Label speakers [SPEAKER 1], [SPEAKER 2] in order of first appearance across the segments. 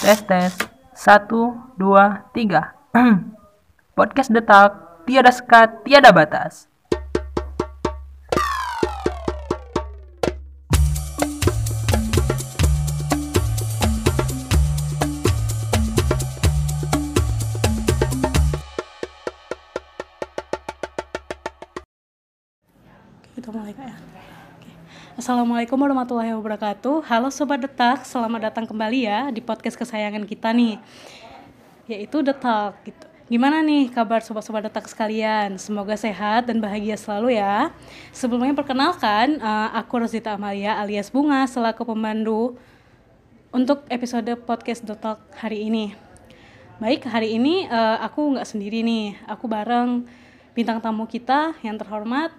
[SPEAKER 1] Tes tes. Satu, dua, tiga. Podcast detak, tiada sekat, tiada batas.
[SPEAKER 2] Kita mulai kak ya. Oke. Assalamualaikum warahmatullahi wabarakatuh. Halo sobat detak, selamat datang kembali ya di podcast kesayangan kita nih, yaitu detak gitu. Gimana nih kabar sobat-sobat detak sekalian? Semoga sehat dan bahagia selalu ya. Sebelumnya perkenalkan, eh, aku Rosita Amalia alias Bunga selaku pemandu untuk episode podcast detak hari ini. Baik, hari ini eh, aku nggak sendiri nih, aku bareng bintang tamu kita yang terhormat.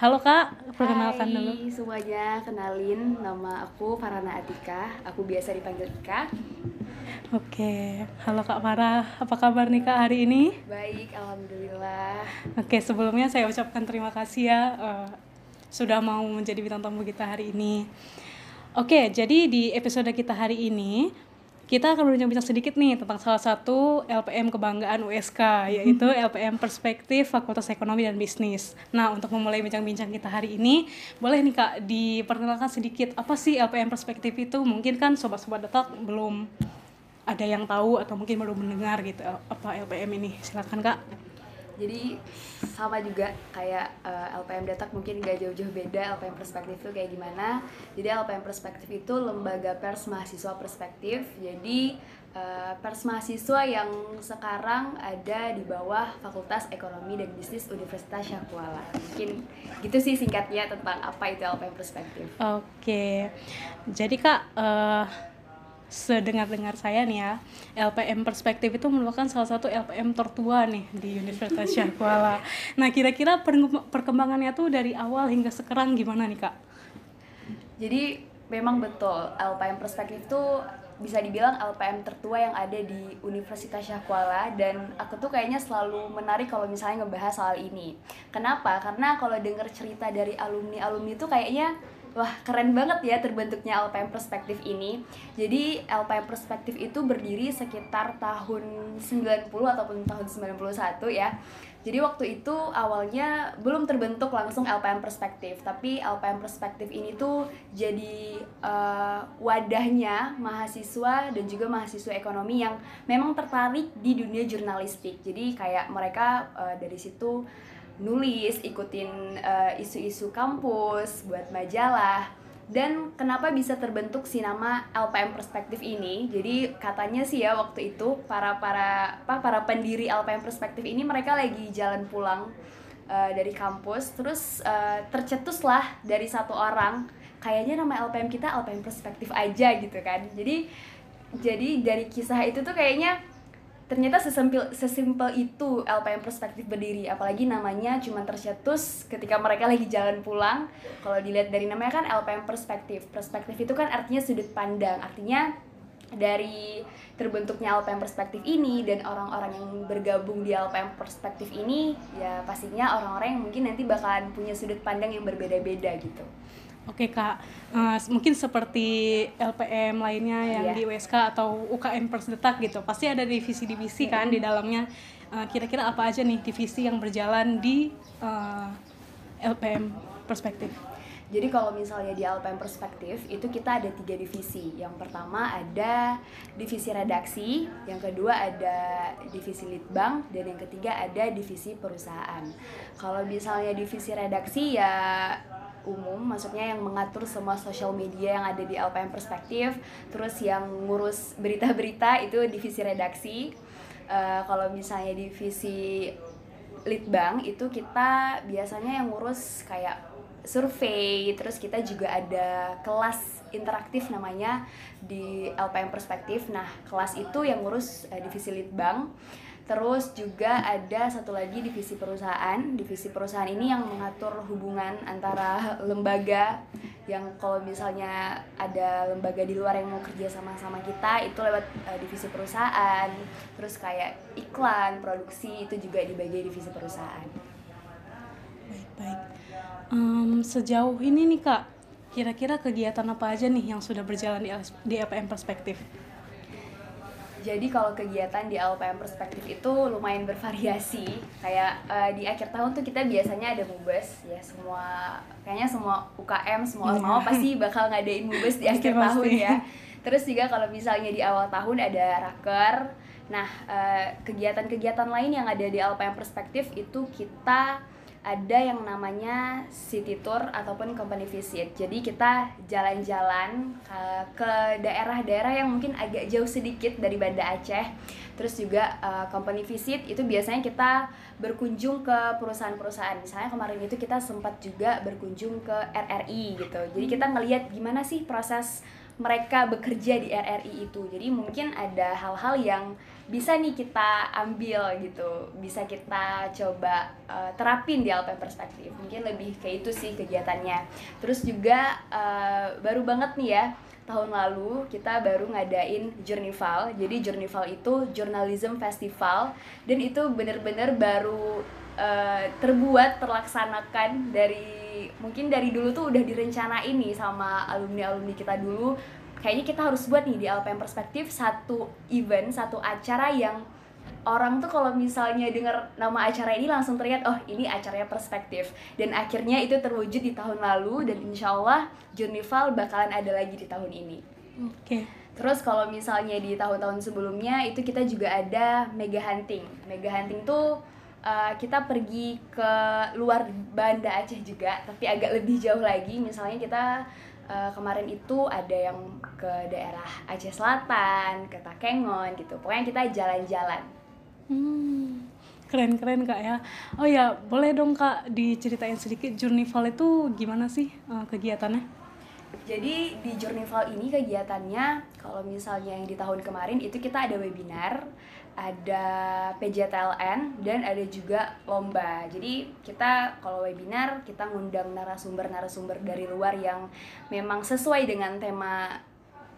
[SPEAKER 2] Halo kak, perkenalkan
[SPEAKER 3] Hai
[SPEAKER 2] dulu.
[SPEAKER 3] semuanya, kenalin nama aku Farana Atika, aku biasa dipanggil Ika.
[SPEAKER 2] Oke, halo kak Farah, apa kabar nih kak hari ini?
[SPEAKER 3] Baik, alhamdulillah.
[SPEAKER 2] Oke, sebelumnya saya ucapkan terima kasih ya eh, sudah mau menjadi bintang tamu kita hari ini. Oke, jadi di episode kita hari ini kita akan berbincang-bincang sedikit nih tentang salah satu LPM kebanggaan USK yaitu LPM Perspektif Fakultas Ekonomi dan Bisnis. Nah, untuk memulai bincang-bincang kita hari ini, boleh nih Kak diperkenalkan sedikit apa sih LPM Perspektif itu? Mungkin kan sobat-sobat detak belum ada yang tahu atau mungkin baru mendengar gitu apa LPM ini. Silakan Kak.
[SPEAKER 3] Jadi sama juga kayak eh, LPM Detak mungkin gak jauh-jauh beda LPM Perspektif itu kayak gimana. Jadi LPM Perspektif itu lembaga pers mahasiswa perspektif. Jadi eh, pers mahasiswa yang sekarang ada di bawah Fakultas Ekonomi dan Bisnis Universitas Syahkuala. Mungkin gitu sih singkatnya tentang apa itu LPM Perspektif.
[SPEAKER 2] Oke, jadi kak, eh, sedengar-dengar saya nih ya, LPM Perspektif itu merupakan salah satu LPM tertua nih di Universitas Syahkuala. Nah, kira-kira perkemb- perkembangannya tuh dari awal hingga sekarang gimana nih kak?
[SPEAKER 3] Jadi memang betul LPM Perspektif itu bisa dibilang LPM tertua yang ada di Universitas Syahkuala dan aku tuh kayaknya selalu menarik kalau misalnya ngebahas soal ini. Kenapa? Karena kalau denger cerita dari alumni-alumni itu kayaknya wah keren banget ya terbentuknya LPM Perspektif ini. Jadi LPM Perspektif itu berdiri sekitar tahun 90 ataupun tahun 91 ya. Jadi waktu itu awalnya belum terbentuk langsung LPM Perspektif, tapi LPM Perspektif ini tuh jadi eh, wadahnya mahasiswa dan juga mahasiswa ekonomi yang memang tertarik di dunia jurnalistik. Jadi kayak mereka eh, dari situ nulis, ikutin eh, isu-isu kampus, buat majalah. Dan kenapa bisa terbentuk si nama LPM Perspektif ini? Jadi katanya sih ya waktu itu para para apa para pendiri LPM Perspektif ini mereka lagi jalan pulang eh, dari kampus, terus eh, tercetuslah dari satu orang kayaknya nama LPM kita LPM Perspektif aja gitu kan. Jadi jadi dari kisah itu tuh kayaknya ternyata sesimpel sesimpel itu LPM Perspektif berdiri. Apalagi namanya cuma tercetus ketika mereka lagi jalan pulang. Kalau dilihat dari namanya kan LPM Perspektif. Perspektif itu kan artinya sudut pandang. Artinya dari terbentuknya LPM Perspektif ini dan orang-orang yang bergabung di LPM Perspektif ini ya pastinya orang-orang yang mungkin nanti bakalan punya sudut pandang yang berbeda-beda gitu
[SPEAKER 2] Oke kak, Eh, mungkin seperti LPM lainnya yang
[SPEAKER 3] Iya.
[SPEAKER 2] di USK atau UKM Persdetak gitu, pasti ada divisi-divisi kan di dalamnya. Eh, Kira-kira apa aja nih divisi yang berjalan di eh, LPM Perspektif?
[SPEAKER 3] Jadi kalau misalnya di LPM Perspektif itu kita ada tiga divisi. Yang pertama ada divisi redaksi, yang kedua ada divisi litbang, dan yang ketiga ada divisi perusahaan. Kalau misalnya divisi redaksi ya umum, maksudnya yang mengatur semua sosial media yang ada di LPM Perspektif. Terus yang ngurus berita-berita itu divisi redaksi. Eh, kalau misalnya divisi litbang itu kita biasanya yang ngurus kayak survei terus kita juga ada kelas interaktif namanya di LPM Perspektif nah kelas itu yang ngurus eh, divisi litbang terus juga ada satu lagi divisi perusahaan divisi perusahaan ini yang mengatur hubungan antara lembaga yang kalau misalnya ada lembaga di luar yang mau kerja sama sama kita itu lewat eh, divisi perusahaan terus kayak iklan produksi itu juga dibagi divisi perusahaan
[SPEAKER 2] Baik baik. Em, sejauh ini nih kak, kira-kira kegiatan apa aja nih yang sudah berjalan di, di LPM Perspektif?
[SPEAKER 3] Jadi kalau kegiatan di LPM Perspektif itu lumayan bervariasi. Kayak uh, di akhir tahun tuh kita biasanya ada mubes ya semua kayaknya semua UKM semua
[SPEAKER 2] Iya.
[SPEAKER 3] ormawa pasti bakal ngadain mubes di akhir
[SPEAKER 2] pasti.
[SPEAKER 3] tahun ya. Terus juga kalau misalnya di awal tahun ada raker. Nah, eh, kegiatan-kegiatan lain yang ada di LPM Perspektif itu kita ada yang namanya city tour ataupun company visit. Jadi kita jalan-jalan ke, ke daerah-daerah yang mungkin agak jauh sedikit dari Banda Aceh. Terus juga eh, company visit itu biasanya kita berkunjung ke perusahaan-perusahaan. Misalnya kemarin itu kita sempat juga berkunjung ke RRI gitu. Jadi kita ngelihat gimana sih proses mereka bekerja di RRI itu. Jadi mungkin ada hal-hal yang bisa nih kita ambil gitu, bisa kita coba uh, terapin di LPM Perspektif. Mungkin lebih kayak itu sih kegiatannya. Terus juga uh, baru banget nih ya tahun lalu kita baru ngadain Journeyval. Jadi Journeyval itu journalism festival dan itu bener-bener baru uh, terbuat terlaksanakan dari mungkin dari dulu tuh udah direncanain nih sama alumni-alumni kita dulu kayaknya kita harus buat nih di LPM Perspektif satu event, satu acara yang orang tuh kalau misalnya dengar nama acara ini langsung terlihat oh ini acaranya perspektif dan akhirnya itu terwujud di tahun lalu dan insya Allah Journeyval bakalan ada lagi di tahun ini
[SPEAKER 2] Oke.
[SPEAKER 3] Terus kalau misalnya di tahun-tahun sebelumnya itu kita juga ada mega hunting. Mega hunting tuh uh, kita pergi ke luar Banda Aceh juga, tapi agak lebih jauh lagi. Misalnya kita uh, kemarin itu ada yang ke daerah Aceh Selatan, ke Takengon gitu. Pokoknya kita jalan-jalan.
[SPEAKER 2] Hmm, keren-keren kak ya. Oh ya, boleh dong kak diceritain sedikit Journeyval itu gimana sih eh, kegiatannya?
[SPEAKER 3] Jadi di Journeyval ini kegiatannya kalau misalnya yang di tahun kemarin itu kita ada webinar, ada PJTLN dan ada juga lomba. Jadi kita kalau webinar kita ngundang narasumber-narasumber dari luar yang memang sesuai dengan tema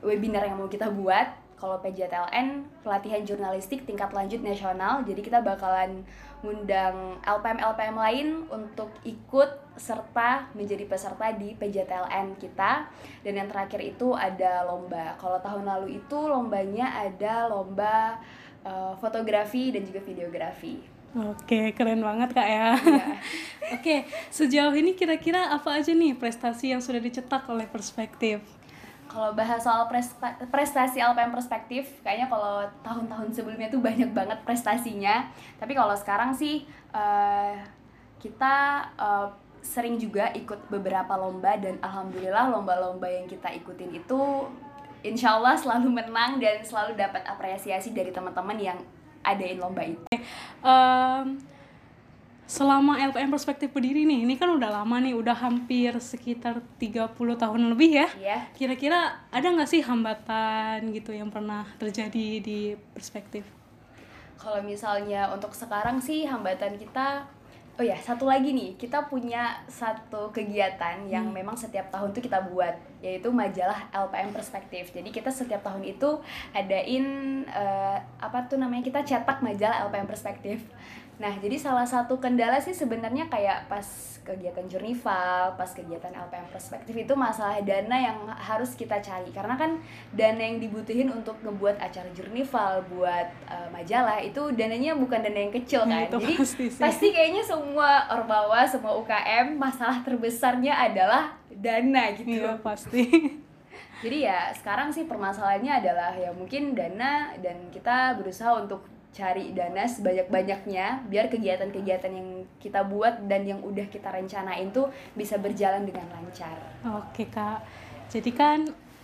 [SPEAKER 3] webinar yang mau kita buat. Kalau PJTLN pelatihan jurnalistik tingkat lanjut nasional. Jadi kita bakalan ngundang LPM-LPM lain untuk ikut serta menjadi peserta di PJTLN kita. Dan yang terakhir itu ada lomba. Kalau tahun lalu itu lombanya ada lomba eh, fotografi dan juga videografi.
[SPEAKER 2] Oke, keren banget kak ya.
[SPEAKER 3] Iya.
[SPEAKER 2] Oke, sejauh ini kira-kira apa aja nih prestasi yang sudah dicetak oleh Perspektif?
[SPEAKER 3] Kalau bahas soal prestasi LPM Perspektif, kayaknya kalau tahun-tahun sebelumnya tuh banyak banget prestasinya. Tapi kalau sekarang sih eh, kita eh, sering juga ikut beberapa lomba dan alhamdulillah lomba-lomba yang kita ikutin itu insya Allah selalu menang dan selalu dapat apresiasi dari teman-teman yang adain lomba itu.
[SPEAKER 2] Em, selama LPM Perspektif berdiri nih, ini kan udah lama nih, udah hampir sekitar 30 tahun lebih ya.
[SPEAKER 3] Iya.
[SPEAKER 2] Kira-kira ada nggak sih hambatan gitu yang pernah terjadi di Perspektif?
[SPEAKER 3] Kalau misalnya untuk sekarang sih hambatan kita Oh ya, satu lagi nih, kita punya satu kegiatan yang memang setiap tahun tuh kita buat, yaitu majalah LPM Perspektif. Jadi kita setiap tahun itu adain eh, apa tuh namanya kita cetak majalah LPM Perspektif. Nah, jadi salah satu kendala sih sebenarnya kayak pas kegiatan Journeyval, pas kegiatan LPM Perspektif itu masalah dana yang harus kita cari. Karena kan dana yang dibutuhin untuk ngebuat acara Journeyval, buat eh, majalah itu dananya bukan dana yang kecil
[SPEAKER 2] Ya,
[SPEAKER 3] kan.
[SPEAKER 2] itu
[SPEAKER 3] Jadi
[SPEAKER 2] pasti sih.
[SPEAKER 3] pasti kayaknya semua ormawa, semua UKM masalah terbesarnya adalah dana gitu.
[SPEAKER 2] Iya pasti.
[SPEAKER 3] Jadi ya sekarang sih permasalahannya adalah ya mungkin dana dan kita berusaha untuk cari dana sebanyak-banyaknya biar kegiatan-kegiatan yang kita buat dan yang udah kita rencanain tuh bisa berjalan dengan lancar.
[SPEAKER 2] Oke kak, jadi kan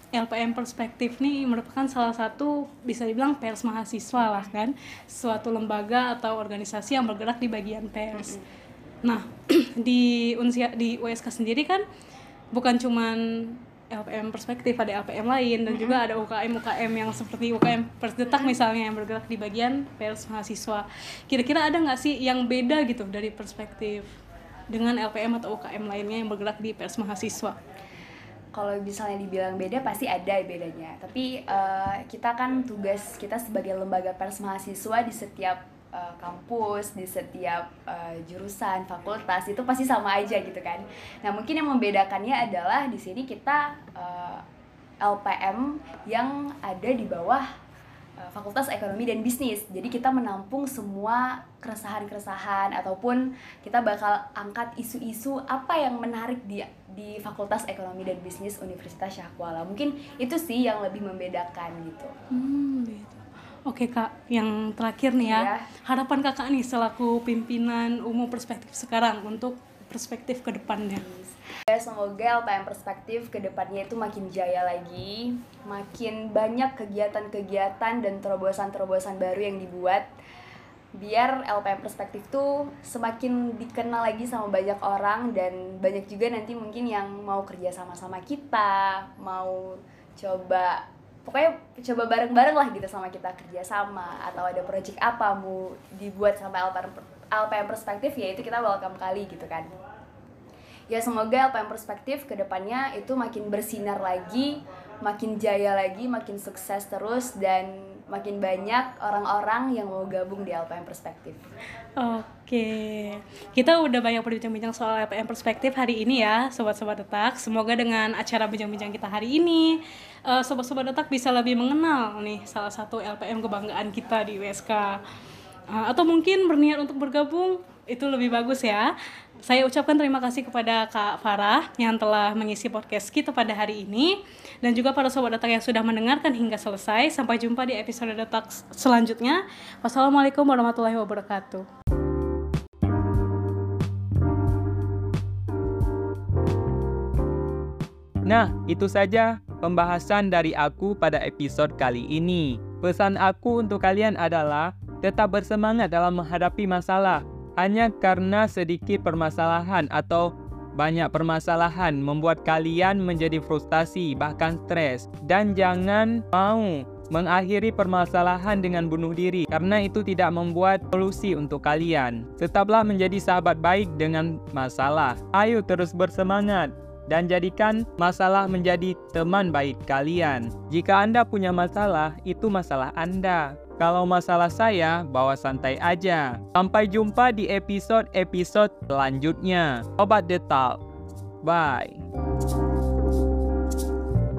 [SPEAKER 2] LPM Perspektif nih merupakan salah satu bisa dibilang pers mahasiswa lah kan, suatu lembaga atau organisasi yang bergerak di bagian pers. Nah di Unsia di USK sendiri kan bukan cuman LPM Perspektif ada LPM lain dan juga ada UKM UKM yang seperti UKM Persdetak misalnya yang bergerak di bagian pers mahasiswa. Kira-kira ada nggak sih yang beda gitu dari perspektif dengan LPM atau UKM lainnya yang bergerak di pers mahasiswa?
[SPEAKER 3] Kalau misalnya dibilang beda pasti ada bedanya. Tapi eh, kita kan tugas kita sebagai lembaga pers mahasiswa di setiap eh, kampus, di setiap eh, jurusan, fakultas itu pasti sama aja gitu kan. Nah mungkin yang membedakannya adalah di sini kita eh, LPM yang ada di bawah uh, Fakultas Ekonomi dan Bisnis. Jadi kita menampung semua keresahan-keresahan ataupun kita bakal angkat isu-isu apa yang menarik di di Fakultas Ekonomi dan Bisnis Universitas Syahkuala. Mungkin itu sih yang lebih membedakan gitu.
[SPEAKER 2] Hmm, gitu. Oke kak, yang terakhir nih ya,
[SPEAKER 3] Iya.
[SPEAKER 2] harapan kakak nih selaku pimpinan umum perspektif sekarang untuk perspektif ke depannya.
[SPEAKER 3] Ya, semoga LPM Perspektif ke depannya itu makin jaya lagi, makin banyak kegiatan-kegiatan dan terobosan-terobosan baru yang dibuat biar LPM Perspektif tuh semakin dikenal lagi sama banyak orang dan banyak juga nanti mungkin yang mau kerja sama-sama kita, mau coba pokoknya coba bareng-bareng lah gitu sama kita kerja sama atau ada project apa mau dibuat sama LPM, LPM Perspektif ya itu kita welcome kali gitu kan. Ya semoga LPM Perspektif ke depannya itu makin bersinar lagi, makin jaya lagi, makin sukses terus dan makin banyak orang-orang yang mau gabung di LPM Perspektif.
[SPEAKER 2] Oke, kita udah banyak berbincang-bincang soal LPM perspektif hari ini ya, sobat-sobat detak. Semoga dengan acara bincang-bincang kita hari ini, eh, sobat-sobat detak bisa lebih mengenal nih salah satu LPM kebanggaan kita di USK. Eh, atau mungkin berniat untuk bergabung itu lebih bagus ya. Saya ucapkan terima kasih kepada Kak Farah yang telah mengisi podcast kita pada hari ini dan juga para sobat detak yang sudah mendengarkan hingga selesai. Sampai jumpa di episode detak selanjutnya. Wassalamualaikum warahmatullahi wabarakatuh.
[SPEAKER 1] Nah, itu saja pembahasan dari aku pada episode kali ini. Pesan aku untuk kalian adalah tetap bersemangat dalam menghadapi masalah. Hanya karena sedikit permasalahan atau banyak permasalahan membuat kalian menjadi frustasi bahkan stres dan jangan mau mengakhiri permasalahan dengan bunuh diri karena itu tidak membuat solusi untuk kalian. Tetaplah menjadi sahabat baik dengan masalah. Ayo terus bersemangat dan jadikan masalah menjadi teman baik kalian. Jika Anda punya masalah, itu masalah Anda. Kalau masalah saya, bawa santai aja. Sampai jumpa di episode-episode selanjutnya. Obat Detal. Bye.